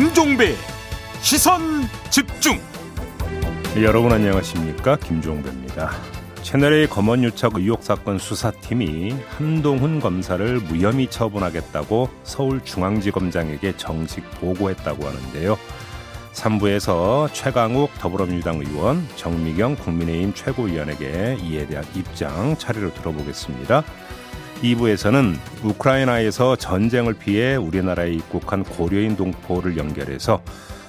김종배 시선 집중. 여러분 안녕하십니까? 김종배입니다. 채널A 검언유착 의혹 사건 수사팀이 한동훈 검사를 무혐의 처분하겠다고 서울중앙지검장에게 정식 보고했다고 하는데요. 3부에서 최강욱 더불어민주당 의원 정미경 국민의힘 최고위원에게 이에 대한 입장 차례로 들어보겠습니다 2부에서는 우크라이나에서 전쟁을 피해 우리나라에 입국한 고려인 동포를 연결해서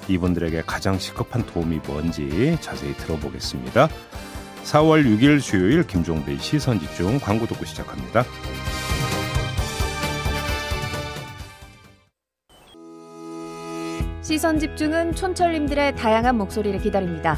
이분들에게 가장 시급한 도움이 뭔지 자세히 들어보겠습니다. 4월 6일 수요일 김종배 시선 집중 광고 듣고 시작합니다. 시선 집중은 촌철님들의 다양한 목소리를 기다립니다.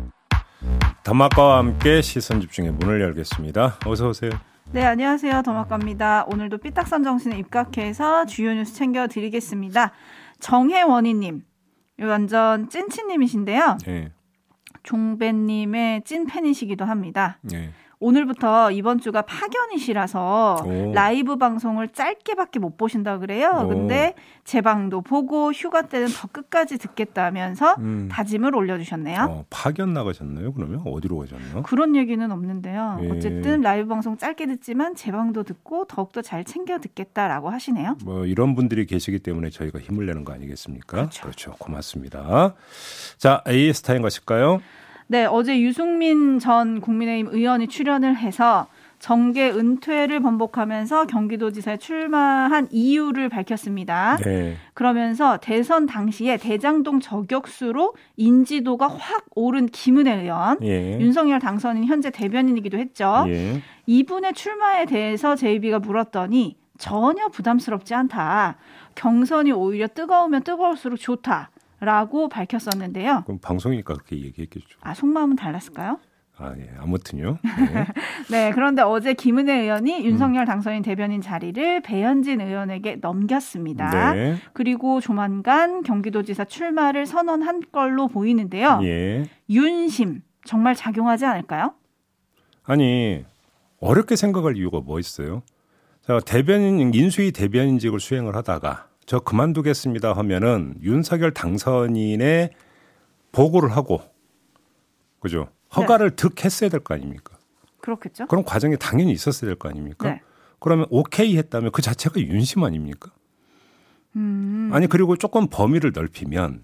더마카와 함께 시선 집중의 문을 열겠습니다. 어서 오세요. 네, 안녕하세요. 더마카입니다. 오늘도 삐딱선 정신에 입각해서 주요 뉴스 챙겨드리겠습니다. 정혜원희님, 완전 찐친님이신데요. 네. 종배님의 찐팬이시기도 합니다. 네. 오늘부터 이번 주가 파견이시라서 오. 라이브 방송을 짧게밖에 못 보신다 그래요. 오. 근데 제 방도 보고 휴가 때는 더 끝까지 듣겠다면서 음. 다짐을 올려주셨네요. 어, 파견 나가셨나요? 그러면 어디로 가셨나요? 그런 얘기는 없는데요. 예. 어쨌든 라이브 방송 짧게 듣지만 제 방도 듣고 더욱더 잘 챙겨 듣겠다라고 하시네요. 뭐 이런 분들이 계시기 때문에 저희가 힘을 내는 거 아니겠습니까? 그렇죠. 고맙습니다. 자, AS 타임 가실까요? 네, 어제 유승민 전 국민의힘 의원이 출연을 해서 정계 은퇴를 번복하면서 경기도지사에 출마한 이유를 밝혔습니다. 네. 그러면서 대선 당시에 대장동 저격수로 인지도가 확 오른 김은혜 의원, 예. 윤석열 당선인 현재 대변인이기도 했죠. 예. 이분의 출마에 대해서 제이비가 물었더니 전혀 부담스럽지 않다. 경선이 오히려 뜨거우면 뜨거울수록 좋다 라고 밝혔었는데요. 그럼 방송이니까 그렇게 얘기했겠죠. 아 속마음은 달랐을까요? 아, 예. 아무튼요. 네. 네, 그런데 어제 김은혜 의원이 음. 윤석열 당선인 대변인 자리를 배현진 의원에게 넘겼습니다. 네. 그리고 조만간 경기도지사 출마를 선언한 걸로 보이는데요. 예. 윤심 정말 작용하지 않을까요? 아니, 어렵게 생각할 이유가 뭐 있어요? 자, 대변인, 인수위 대변인직을 수행을 하다가 저 그만두겠습니다 하면은 윤석열 당선인의 보고를 하고, 그죠? 허가를 득했어야 될 거 아닙니까? 그렇겠죠? 그런 과정이 당연히 있었어야 될 거 아닙니까? 네. 그러면 오케이 했다면 그 자체가 윤심 아닙니까? 음, 아니 그리고 조금 범위를 넓히면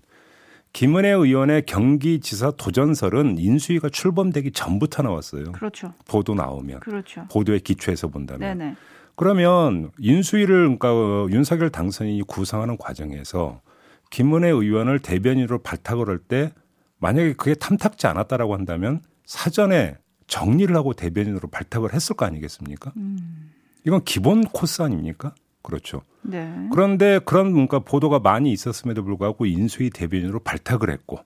김은혜 의원의 경기지사 도전설은 인수위가 출범되기 전부터 나왔어요. 그렇죠. 보도 나오면 그렇죠. 보도에 기초해서 본다면 네네. 그러면 인수위를 그러니까 어, 윤석열 당선인이 구성하는 과정에서 김은혜 의원을 대변인으로 발탁을 할 때 만약에 그게 탐탁지 않았다라고 한다면 사전에 정리를 하고 대변인으로 발탁을 했을 거 아니겠습니까? 음, 이건 기본 코스 아닙니까? 그렇죠. 네. 그런데 그런 뭔가 보도가 많이 있었음에도 불구하고 인수위 대변인으로 발탁을 했고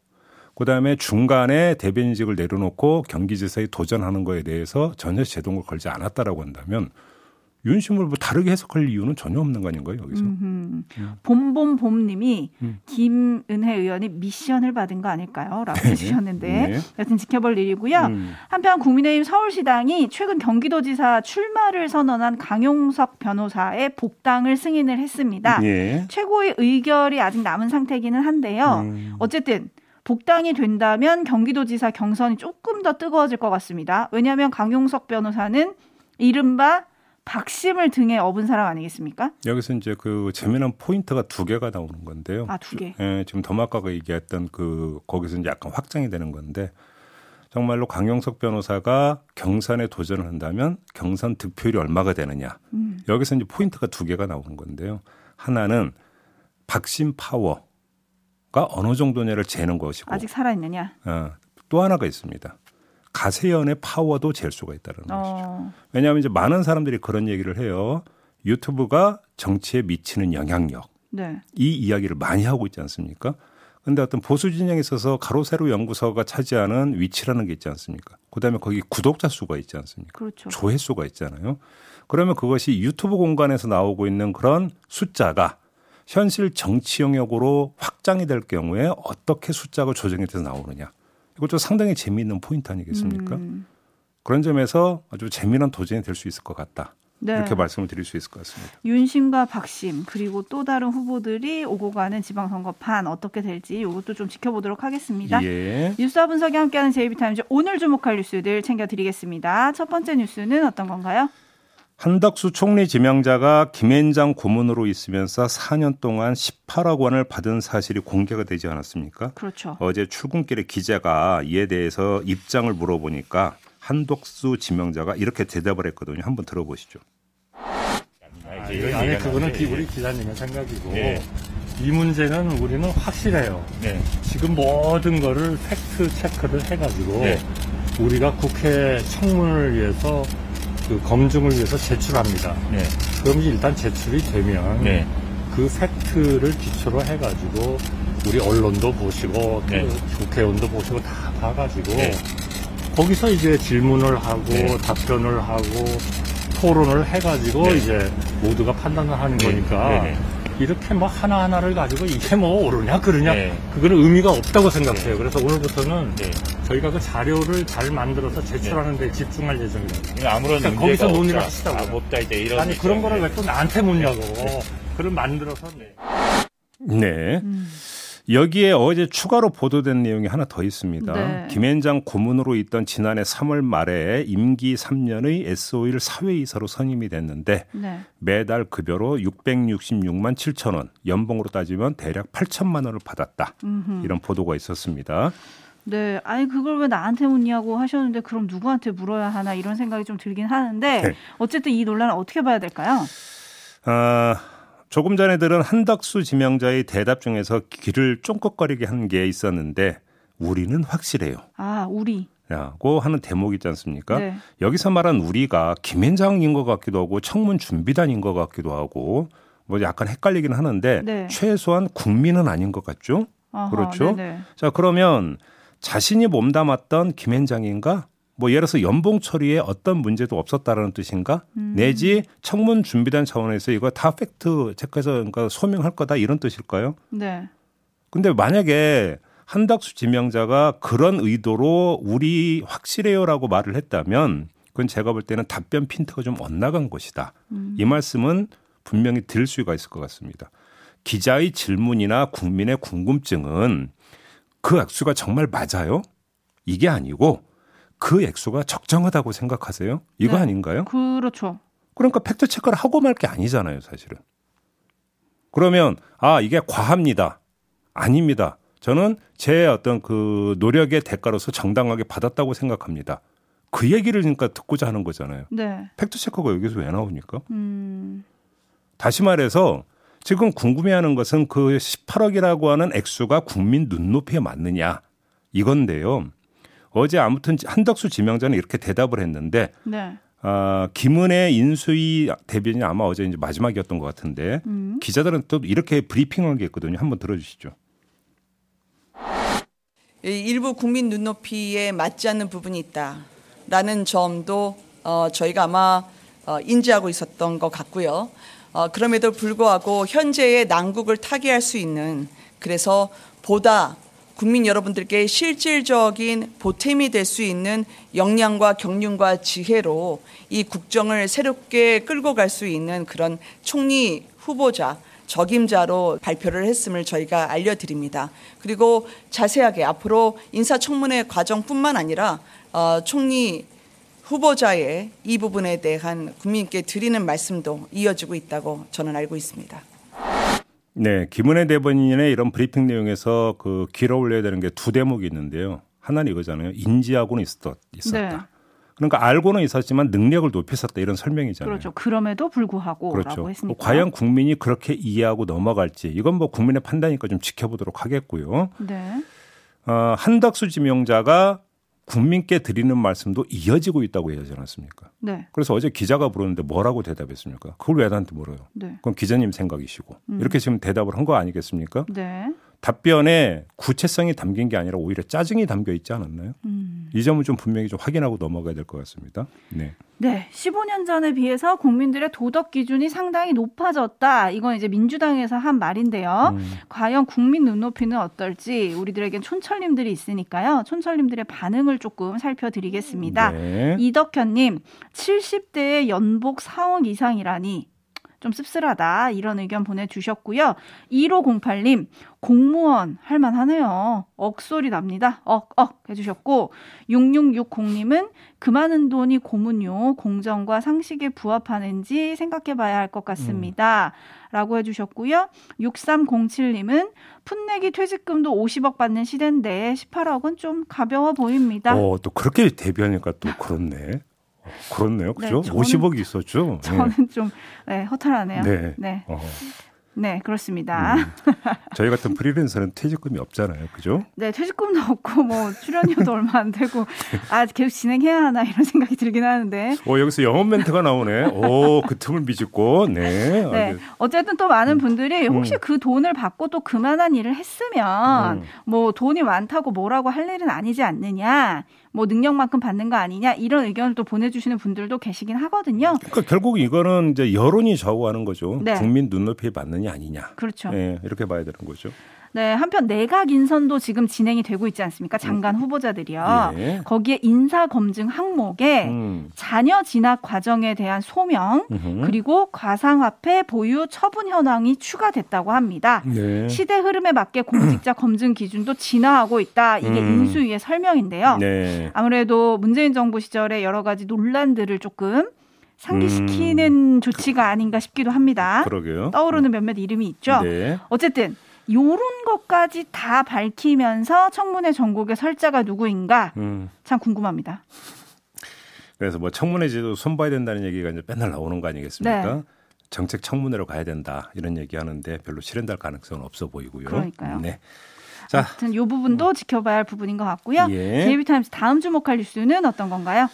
그다음에 중간에 대변인직을 내려놓고 경기지사에 도전하는 거에 대해서 전혀 제동을 걸지 않았다라고 한다면 윤심을 뭐 다르게 해석할 이유는 전혀 없는 거 아닌가요 여기서? 음흠. 봄봄봄님이 음. 김은혜 의원이 미션을 받은 거 아닐까요?라고 네. 해주셨는데 네. 여튼 지켜볼 일이고요. 음. 한편 국민의힘 서울시당이 최근 경기도지사 출마를 선언한 강용석 변호사의 복당을 승인을 했습니다. 예. 최고의 의결이 아직 남은 상태기는 한데요. 음. 어쨌든 복당이 된다면 경기도지사 경선이 조금 더 뜨거워질 것 같습니다. 왜냐하면 강용석 변호사는 이른바 박심을 등에 업은 사람 아니겠습니까? 여기서 이제 그 재미난 포인트가 두 개가 나오는 건데요. 아, 두 개. 예, 지금 더마카가 얘기했던 그 거기서 이제 약간 확장이 되는 건데 정말로 강용석 변호사가 경선에 도전을 한다면 경선 득표율이 얼마가 되느냐. 음. 여기서 이제 포인트가 두 개가 나오는 건데요. 하나는 박심 파워가 어느 정도냐를 재는 것이고 아직 살아 있느냐? 어, 또 하나가 있습니다. 가세연의 파워도 잴 수가 있다는 것이죠. 어, 왜냐하면 이제 많은 사람들이 그런 얘기를 해요. 유튜브가 정치에 미치는 영향력 네. 이 이야기를 많이 하고 있지 않습니까? 근데 어떤 보수 진영에 있어서 가로세로 연구소가 차지하는 위치라는 게 있지 않습니까? 그다음에 거기 구독자 수가 있지 않습니까? 그렇죠. 조회수가 있잖아요. 그러면 그것이 유튜브 공간에서 나오고 있는 그런 숫자가 현실 정치 영역으로 확장이 될 경우에 어떻게 숫자가 조정이 돼서 나오느냐. 이것도 상당히 재미있는 포인트 아니겠습니까? 음. 그런 점에서 아주 재미난 도전이 될 수 있을 것 같다. 네. 이렇게 말씀을 드릴 수 있을 것 같습니다. 윤심과 박심 그리고 또 다른 후보들이 오고 가는 지방선거 판 어떻게 될지 이것도 좀 지켜보도록 하겠습니다. 예. 뉴스와 분석이 함께하는 제이비타임즈 오늘 주목할 뉴스들 챙겨드리겠습니다. 첫 번째 뉴스는 어떤 건가요? 한덕수 총리 지명자가 김앤장 고문으로 있으면서 4년 동안 18억 원을 받은 사실이 공개가 되지 않았습니까? 그렇죠. 어제 출근길에 기자가 이에 대해서 입장을 물어보니까 한덕수 지명자가 이렇게 대답을 했거든요. 한번 들어보시죠. 아니, 아니 그거는 기- 우리 기자님의 생각이고 네. 이 문제는 우리는 확실해요. 네. 지금 모든 거를 팩트 체크를 해가지고 네. 우리가 국회 청문을 위해서 그 검증을 위해서 제출합니다. 네. 그럼 일단 제출이 되면 네. 그 팩트를 기초로 해가지고 우리 언론도 보시고 네. 그 국회의원도 보시고 다 봐가지고 네. 거기서 이제 질문을 하고 네. 답변을 하고 토론을 해가지고 네. 이제 모두가 판단을 하는 네. 거니까 네, 네. 이렇게 뭐 하나하나를 가지고 이게 뭐 옳으냐 그러냐 네. 그거는 의미가 없다고 생각해요. 그래서 오늘부터는 네. 저희가 그 자료를 잘 만들어서 제출하는 데 집중할 예정입니다. 아무런 그러니까 문제가 거기서 논의를 없다. 하시자고요. 아, 없다 이제 이런 아니 그런 거를 왜 또 나한테 묻냐고. 네. 그걸 만들어서 네. 네. 음. 여기에 어제 추가로 보도된 내용이 하나 더 있습니다. 네. 김앤장 고문으로 있던 지난해 3월 말에 임기 3년의 SO일 사회이사로 선임이 됐는데 네. 매달 급여로 666만 7천 원, 연봉으로 따지면 대략 8천만 원을 받았다. 음흠. 이런 보도가 있었습니다. 네, 아니 그걸 왜 나한테 묻냐고 하셨는데 그럼 누구한테 물어야 하나 이런 생각이 좀 들긴 하는데 네. 어쨌든 이 논란을 어떻게 봐야 될까요? 아, 조금 전에 들은 한덕수 지명자의 대답 중에서 귀를 쫑긋거리게 한 게 있었는데 우리는 확실해요. 아, 우리. 라고 하는 대목이 있지 않습니까? 네. 여기서 말한 우리가 김앤장인 것 같기도 하고 청문 준비단인 것 같기도 하고 뭐 약간 헷갈리긴 하는데 네. 최소한 국민은 아닌 것 같죠? 아하, 그렇죠. 네네. 자 그러면 자신이 몸담았던 김앤장인가? 뭐 예를 들어서 연봉 처리에 어떤 문제도 없었다라는 뜻인가? 음. 내지 청문 준비단 차원에서 이거 다 팩트 체크해서 그러니까 소명할 거다 이런 뜻일까요? 네. 근데 만약에 한덕수 지명자가 그런 의도로 우리 확실해요라고 말을 했다면 그건 제가 볼 때는 답변 핀트가 좀 엇나간 것이다. 음. 이 말씀은 분명히 들 수가 있을 것 같습니다. 기자의 질문이나 국민의 궁금증은 그 액수가 정말 맞아요? 이게 아니고 그 액수가 적정하다고 생각하세요? 이거 네. 아닌가요? 그렇죠. 그러니까 팩트 체크를 하고 말 게 아니잖아요, 사실은. 그러면 아 이게 과합니다. 아닙니다. 저는 제 어떤 그 노력의 대가로서 정당하게 받았다고 생각합니다. 그 얘기를 그러니까 듣고자 하는 거잖아요. 네. 팩트 체크가 여기서 왜 나오니까? 음. 다시 말해서 지금 궁금해하는 것은 그 18억이라고 하는 액수가 국민 눈높이에 맞느냐 이건데요. 어제 아무튼 한덕수 지명자는 이렇게 대답을 했는데 네. 아, 김은혜 인수위 대변인이 아마 어제 이제 마지막이었던 것 같은데 음. 기자들은 또 이렇게 브리핑한 게 있거든요. 한번 들어주시죠. 이 일부 국민 눈높이에 맞지 않는 부분이 있다라는 점도 어, 저희가 아마 어, 인지하고 있었던 것 같고요. 어, 그럼에도 불구하고 현재의 난국을 타개할 수 있는 그래서 보다 국민 여러분들께 실질적인 보탬이 될 수 있는 역량과 경륜과 지혜로 이 국정을 새롭게 끌고 갈 수 있는 그런 총리 후보자 적임자로 발표를 했음을 저희가 알려드립니다. 그리고 자세하게 앞으로 인사청문회 과정뿐만 아니라 어, 총리 후보자의 이 부분에 대한 국민께 드리는 말씀도 이어지고 있다고 저는 알고 있습니다. 네, 김은혜 대변인의 이런 브리핑 내용에서 그 길어 올려야 되는 게 두 대목이 있는데요. 하나는 이거잖아요. 인지하고는 있었, 있었다. 네. 그러니까 알고는 있었지만 능력을 높였었다 이런 설명이잖아요. 그렇죠. 그럼에도 불구하고라고 그렇죠. 했으니까. 과연 국민이 그렇게 이해하고 넘어갈지 이건 뭐 국민의 판단이니까 좀 지켜보도록 하겠고요. 네. 어, 한덕수 지명자가 국민께 드리는 말씀도 이어지고 있다고 얘기하지 않았습니까? 네. 그래서 어제 기자가 물었는데 뭐라고 대답했습니까? 그걸 왜 나한테 물어요? 네. 그건 기자님 생각이시고 음. 이렇게 지금 대답을 한 거 아니겠습니까? 네. 답변에 구체성이 담긴 게 아니라 오히려 짜증이 담겨 있지 않았나요? 음. 이 점은 좀 분명히 좀 확인하고 넘어가야 될 것 같습니다. 네. 네, 15년 전에 비해서 국민들의 도덕 기준이 상당히 높아졌다. 이건 이제 민주당에서 한 말인데요. 음. 과연 국민 눈높이는 어떨지 우리들에겐 촌철님들이 있으니까요. 촌철님들의 반응을 조금 살펴드리겠습니다. 네. 이덕현님, 70대의 연복 4억 이상이라니 좀 씁쓸하다 이런 의견 보내주셨고요. 1508님 공무원 할만하네요. 억소리 납니다. 억억 해주셨고 6660님은 그 많은 돈이 고문료 공정과 상식에 부합하는지 생각해봐야 할 것 같습니다. 라고 해주셨고요. 6307님은 풋내기 퇴직금도 50억 받는 시대인데 18억은 좀 가벼워 보입니다. 어, 또 그렇게 대비하니까 또 그렇네. 어, 그렇네요. 그죠? 네, 저는- 50억이 있었죠. 네. 저는 좀 네, 허탈하네요. 네. 네. 어, 네, 그렇습니다. 음. 저희 같은 프리랜서는 퇴직금이 없잖아요. 그죠? 네, 퇴직금도 없고 뭐 출연료도 얼마 안 되고 아 계속 진행해야 하나 이런 생각이 들긴 하는데. 어, 여기서 영업 멘트가 나오네. 오, 그 틈을 비집고. 네. 네. 어쨌든 또 많은 분들이 혹시 그 돈을 받고 또 그만한 일을 했으면 음. 뭐 돈이 많다고 뭐라고 할 일은 아니지 않느냐. 뭐 능력만큼 받는 거 아니냐. 이런 의견을 또 보내주시는 분들도 계시긴 하거든요. 그러니까 결국 이거는 이제 여론이 좌우하는 거죠. 네. 국민 눈높이에 맞느냐 아니냐. 그렇죠. 네, 이렇게 봐야 되는 거죠. 네, 한편 내각 인선도 지금 진행이 되고 있지 않습니까? 장관 후보자들이요. 예. 거기에 인사 검증 항목에 음. 자녀 진학 과정에 대한 소명 음흠. 그리고 가상화폐 보유 처분 현황이 추가됐다고 합니다. 네. 시대 흐름에 맞게 공직자 검증 기준도 진화하고 있다. 이게 음. 인수위의 설명인데요. 네. 아무래도 문재인 정부 시절에 여러 가지 논란들을 조금 상기시키는 조치가 아닌가 싶기도 합니다. 음. 그러게요. 떠오르는 몇몇 이름이 있죠. 네. 어쨌든 요런 것까지 다 밝히면서 청문회 전국의 설자가 누구인가 음. 참 궁금합니다. 그래서 뭐 청문회 제도 손봐야 된다는 얘기가 이제 맨날 나오는 거 아니겠습니까? 네. 정책 청문회로 가야 된다 이런 얘기하는데 별로 실현될 가능성은 없어 보이고요. 그러니까요. 네. 자, 아무튼 요 부분도 지켜봐야 할 부분인 것 같고요. 예. 제이비타임스 다음 주목할 뉴스는 어떤 건가요?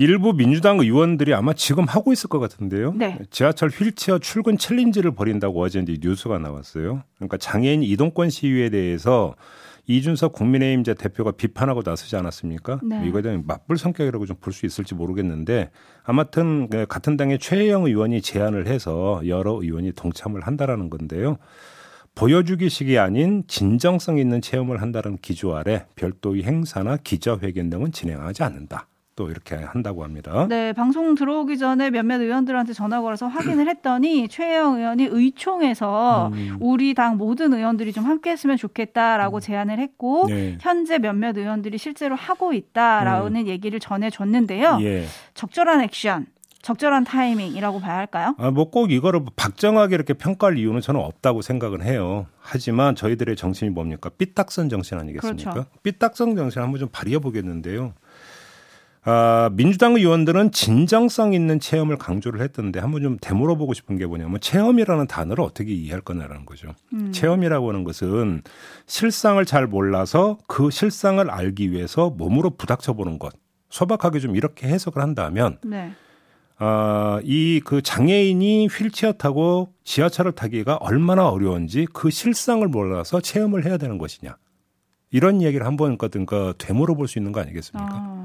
일부 민주당 의원들이 아마 지금 하고 있을 것 같은데요. 네. 지하철 휠체어 출근 챌린지를 벌인다고 어제 이제 뉴스가 나왔어요. 그러니까 장애인 이동권 시위에 대해서 이준석 국민의힘 제 대표가 비판하고 나서지 않았습니까? 네. 이거에 대한 맞불 성격이라고 좀 볼 수 있을지 모르겠는데 아무튼 그 같은 당의 최혜영 의원이 제안을 해서 여러 의원이 동참을 한다라는 건데요. 보여주기식이 아닌 진정성 있는 체험을 한다는 기조 아래 별도의 행사나 기자회견 등은 진행하지 않는다. 또 이렇게 한다고 합니다. 네, 방송 들어오기 전에 몇몇 의원들한테 전화 걸어서 확인을 했더니 최혜영 의원이 의총에서 음. 우리 당 모든 의원들이 좀 함께했으면 좋겠다라고 제안을 했고 네. 현재 몇몇 의원들이 실제로 하고 있다라는 얘기를 전해줬는데요. 음. 예. 적절한 액션, 적절한 타이밍이라고 봐야 할까요? 아, 뭐 꼭 이거를 박정하게 이렇게 평가할 이유는 저는 없다고 생각은 해요. 하지만 저희들의 정신이 뭡니까? 삐딱선 정신 아니겠습니까? 그렇죠. 삐딱선 정신 한번 좀 발휘해 보겠는데요. 아, 민주당 의원들은 진정성 있는 체험을 강조를 했던데 한번 좀 되물어보고 싶은 게 뭐냐면 체험이라는 단어를 어떻게 이해할 거냐라는 거죠. 음. 체험이라고 하는 것은 실상을 잘 몰라서 그 실상을 알기 위해서 몸으로 부닥쳐 보는 것. 소박하게 좀 이렇게 해석을 한다면 네. 아, 이 그 장애인이 휠체어 타고 지하철을 타기가 얼마나 어려운지 그 실상을 몰라서 체험을 해야 되는 것이냐. 이런 얘기를 한번 거든 그 되물어 볼 수 있는 거 아니겠습니까? 아,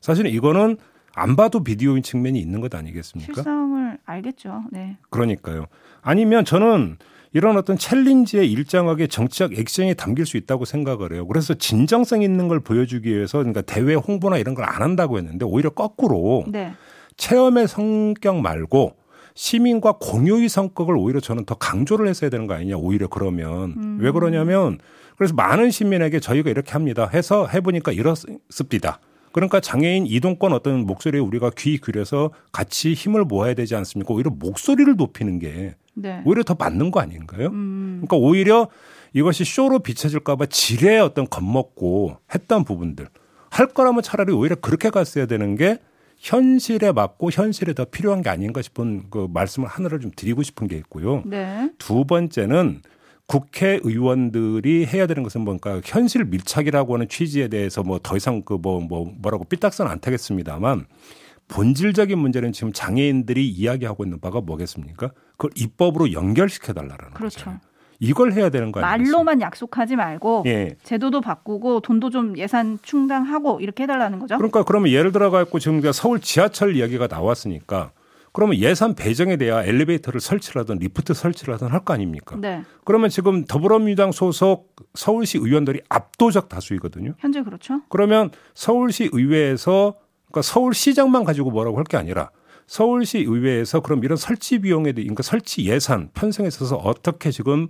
사실은 이거는 안 봐도 비디오인 측면이 있는 것 아니겠습니까? 실상을 알겠죠. 네. 그러니까요. 아니면 저는 이런 어떤 챌린지에 일정하게 정치적 액션이 담길 수 있다고 생각을 해요. 그래서 진정성 있는 걸 보여주기 위해서 그러니까 대회 홍보나 이런 걸 안 한다고 했는데 오히려 거꾸로 네. 체험의 성격 말고 시민과 공유의 성격을 오히려 저는 더 강조를 했어야 되는 거 아니냐 오히려 그러면 음. 왜 그러냐면 그래서 많은 시민에게 저희가 이렇게 합니다 해서 해보니까 이렇습니다 그러니까 장애인 이동권 어떤 목소리에 우리가 귀 기울여서 같이 힘을 모아야 되지 않습니까 오히려 목소리를 높이는 게 네. 오히려 더 맞는 거 아닌가요 음, 그러니까 오히려 이것이 쇼로 비춰질까봐 지레 어떤 겁먹고 했던 부분들 할 거라면 차라리 오히려 그렇게 갔어야 되는 게 현실에 맞고 현실에 더 필요한 게 아닌가 싶은 그 말씀을 하나를 좀 드리고 싶은 게 있고요. 네. 두 번째는 국회의원들이 해야 되는 것은 뭔가 현실 밀착이라고 하는 취지에 대해서 뭐 더 이상 그 뭐 뭐 뭐라고 삐딱선 안 타겠습니다만 본질적인 문제는 지금 장애인들이 이야기하고 있는 바가 뭐겠습니까? 그걸 입법으로 연결시켜 달라는 그렇죠. 거잖아요. 이걸 해야 되는 거 아니겠습니까? 말로만 약속하지 말고 예. 제도도 바꾸고 돈도 좀 예산 충당하고 이렇게 해달라는 거죠. 그러니까 그러면 예를 들어 갖고 지금 서울 지하철 이야기가 나왔으니까 그러면 예산 배정에 대한 엘리베이터를 설치를 하든 리프트 설치를 하든 할 거 아닙니까? 네, 그러면 지금 더불어민주당 소속 서울시 의원들이 압도적 다수이거든요. 현재 그렇죠. 그러면 서울시 의회에서 그러니까 서울시장만 가지고 뭐라고 할 게 아니라 서울시 의회에서 그럼 이런 설치 비용에 대해 그러니까 설치 예산 편성에 있어서 어떻게 지금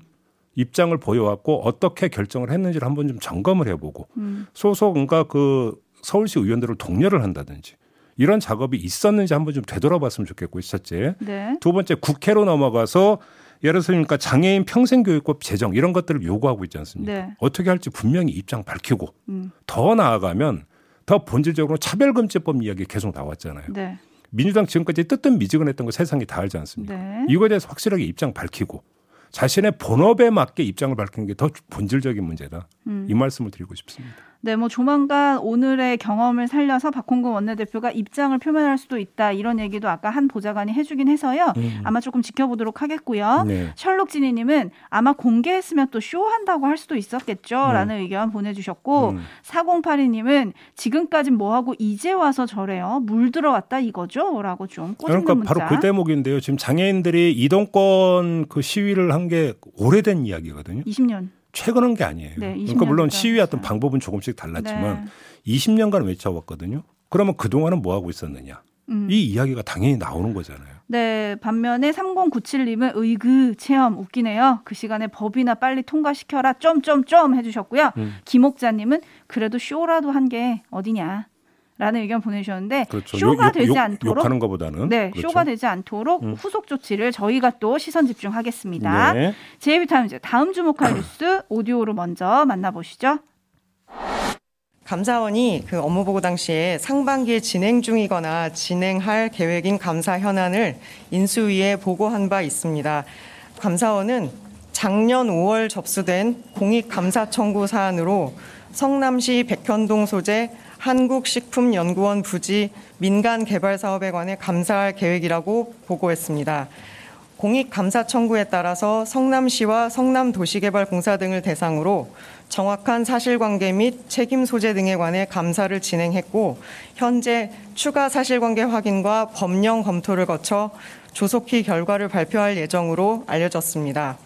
입장을 보여왔고 어떻게 결정을 했는지를 한번 좀 점검을 해보고 음. 소속 그러니까 그 서울시 의원들을 독려를 한다든지 이런 작업이 있었는지 한번 좀 되돌아봤으면 좋겠고 첫째 네, 두 번째 국회로 넘어가서 예를 들어서 그러니까 장애인 평생교육법 제정 이런 것들을 요구하고 있지 않습니까? 네. 어떻게 할지 분명히 입장 밝히고 음. 더 나아가면 더 본질적으로 차별금지법 이야기 계속 나왔잖아요. 네, 민주당 지금까지 뜨뜻미지근했던 거 세상이 다 알지 않습니까? 네. 이거에 대해서 확실하게 입장 밝히고 자신의 본업에 맞게 입장을 밝히는 게 더 본질적인 문제다. 음. 이 말씀을 드리고 싶습니다. 네, 뭐 조만간 오늘의 경험을 살려서 박홍근 원내대표가 입장을 표명할 수도 있다 이런 얘기도 아까 한 보좌관이 해주긴 해서요. 아마 조금 지켜보도록 하겠고요. 네. 셜록 지니님은 아마 공개했으면 또 쇼한다고 할 수도 있었겠죠라는 의견 보내주셨고 음. 4082님은 지금까진 뭐 하고 이제 와서 저래요 물 들어왔다 이거죠?라고 좀 꼬집는 그러니까 문자. 바로 그 대목인데요. 지금 장애인들이 이동권 그 시위를 한 게 오래된 이야기거든요. 20년. 최근 한게 아니에요. 네, 20 그러니까 물론 시위의 어떤 했어요. 방법은 조금씩 달랐지만 네. 20년간 외쳐왔거든요. 그러면 그동안은 뭐 하고 있었느냐? 음. 이 이야기가 당연히 나오는 거잖아요. 네, 반면에 3097님은 의그 체험 웃기네요. 그 시간에 법이나 빨리 통과시켜라 점점점 해주셨고요. 음. 김옥자님은 그래도 쇼라도 한 게 어디냐. 라는 의견 보내주셨는데 그렇죠. 쇼가 욕, 되지 욕, 않도록 욕하는 것보다는 네, 그렇죠. 쇼가 되지 않도록 음. 후속 조치를 저희가 또 시선 집중하겠습니다. 네. 제이비타임즈 다음 주목할 뉴스 오디오로 먼저 만나보시죠. 감사원이 그 업무 보고 당시에 상반기에 진행 중이거나 진행할 계획인 감사 현안을 인수위에 보고한 바 있습니다. 감사원은 작년 5월 접수된 공익 감사 청구 사안으로 성남시 백현동 소재 한국식품연구원 부지 민간 개발 사업에 관해 감사할 계획이라고 보고했습니다. 공익 감사 청구에 따라서 성남시와 성남도시개발공사 등을 대상으로 정확한 사실관계 및 책임 소재 등에 관해 감사를 진행했고 현재 추가 사실관계 확인과 법령 검토를 거쳐 조속히 결과를 발표할 예정으로 알려졌습니다.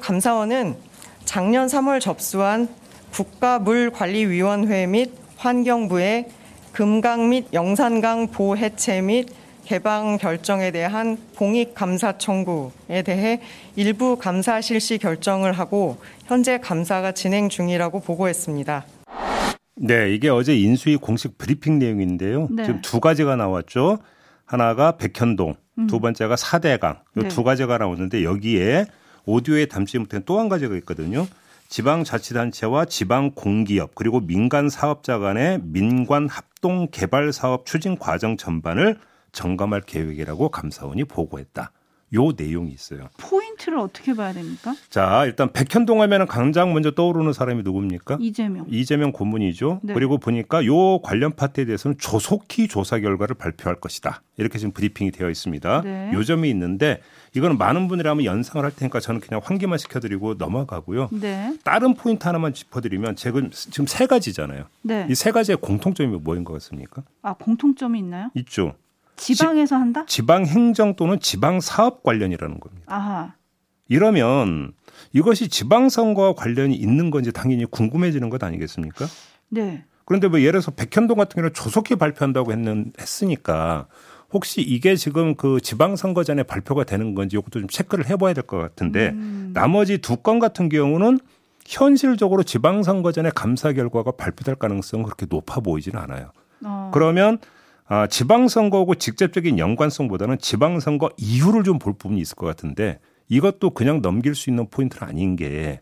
감사원은 작년 3월 접수한 국가물관리위원회 및 환경부의 금강 및 영산강 보해체 및 개방 결정에 대한 공익 감사 청구에 대해 일부 감사 실시 결정을 하고 현재 감사가 진행 중이라고 보고했습니다. 네, 이게 어제 인수위 공식 브리핑 내용인데요. 네. 지금 두 가지가 나왔죠. 하나가 백현동, 두 번째가 사대강. 이 네. 두 가지가 나오는데 여기에 오디오에 담지 못한 또 한 가지가 있거든요. 지방자치단체와 지방공기업 그리고 민간 사업자 간의 민관 합동 개발 사업 추진 과정 전반을 점검할 계획이라고 감사원이 보고했다. 요 내용이 있어요. 포인트를 어떻게 봐야 됩니까? 자, 일단 백현동 하면은 당장 먼저 떠오르는 사람이 누굽니까? 이재명. 이재명 고문이죠. 네. 그리고 보니까 요 관련 파트에 대해서는 조속히 조사 결과를 발표할 것이다. 이렇게 지금 브리핑이 되어 있습니다. 네. 요 점이 있는데 이거는 많은 분들이 한번 연상을 할 테니까 저는 그냥 환기만 시켜드리고 넘어가고요. 네. 다른 포인트 하나만 짚어드리면 지금 지금 세 가지잖아요. 네. 이세 가지의 공통점이 뭐인 것 같습니까? 아, 공통점이 있나요? 있죠. 지방에서 한다? 지방 행정 또는 지방 사업 관련이라는 겁니다. 아하. 이러면 이것이 지방 선거와 관련이 있는 건지 당연히 궁금해지는 것 아니겠습니까? 네. 그런데 뭐 예를 들어서 백현동 같은 경우는 조속히 발표한다고 했는 했으니까 혹시 이게 지금 그 지방선거 전에 발표가 되는 건지 이것도 좀 체크를 해봐야 될 것 같은데 음. 나머지 두 건 같은 경우는 현실적으로 지방선거 전에 감사 결과가 발표될 가능성은 그렇게 높아 보이지는 않아요. 어. 그러면 아, 지방선거하고 직접적인 연관성보다는 지방선거 이후를 좀 볼 부분이 있을 것 같은데 이것도 그냥 넘길 수 있는 포인트는 아닌 게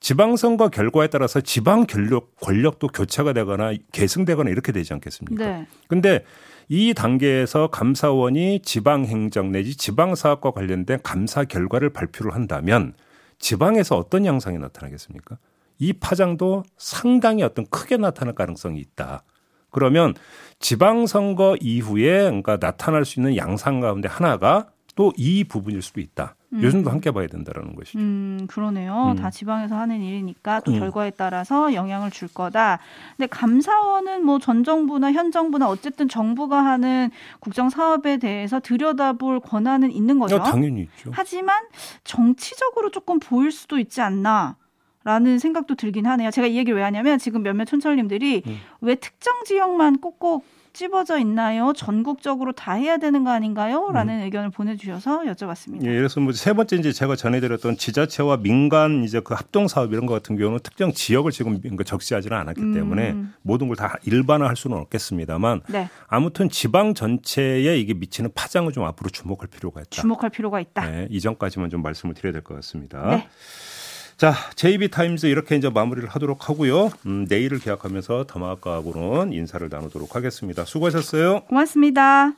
지방선거 결과에 따라서 지방 권력, 권력도 교체가 되거나 계승되거나 이렇게 되지 않겠습니까? 네. 근데 이 단계에서 감사원이 지방행정 내지 지방사업과 관련된 감사 결과를 발표를 한다면 지방에서 어떤 양상이 나타나겠습니까? 이 파장도 상당히 어떤 크게 나타날 가능성이 있다. 그러면 지방선거 이후에 그러니까 나타날 수 있는 양상 가운데 하나가 또 이 부분일 수도 있다. 요즘도 함께 봐야 된다라는 것이죠. 음, 그러네요. 음. 다 지방에서 하는 일이니까 또 음. 결과에 따라서 영향을 줄 거다. 근데 감사원은 뭐 전 정부나 현 정부나 어쨌든 정부가 하는 국정 사업에 대해서 들여다볼 권한은 있는 거죠. 야, 당연히 있죠. 하지만 정치적으로 조금 보일 수도 있지 않나. 라는 생각도 들긴 하네요. 제가 이 얘기를 왜 하냐면 지금 몇몇 촌철님들이 음. 왜 특정 지역만 꼭꼭 찝어져 있나요? 전국적으로 다 해야 되는 거 아닌가요? 라는 의견을 보내주셔서 여쭤봤습니다. 예, 그래서 뭐 세 번째 이제 제가 전해드렸던 지자체와 민간 이제 그 합동 사업 이런 것 같은 경우는 특정 지역을 지금 적시하지는 않았기 때문에 음. 모든 걸 다 일반화할 수는 없겠습니다만 네, 아무튼 지방 전체에 이게 미치는 파장을 좀 앞으로 주목할 필요가 있다. 주목할 필요가 있다. 네, 이전까지만 좀 말씀을 드려야 될 것 같습니다. 네. 자, JB 타임즈 이렇게 이제 마무리를 하도록 하고요. 음, 내일을 계약하면서 더마아까하고는 인사를 나누도록 하겠습니다. 수고하셨어요. 고맙습니다.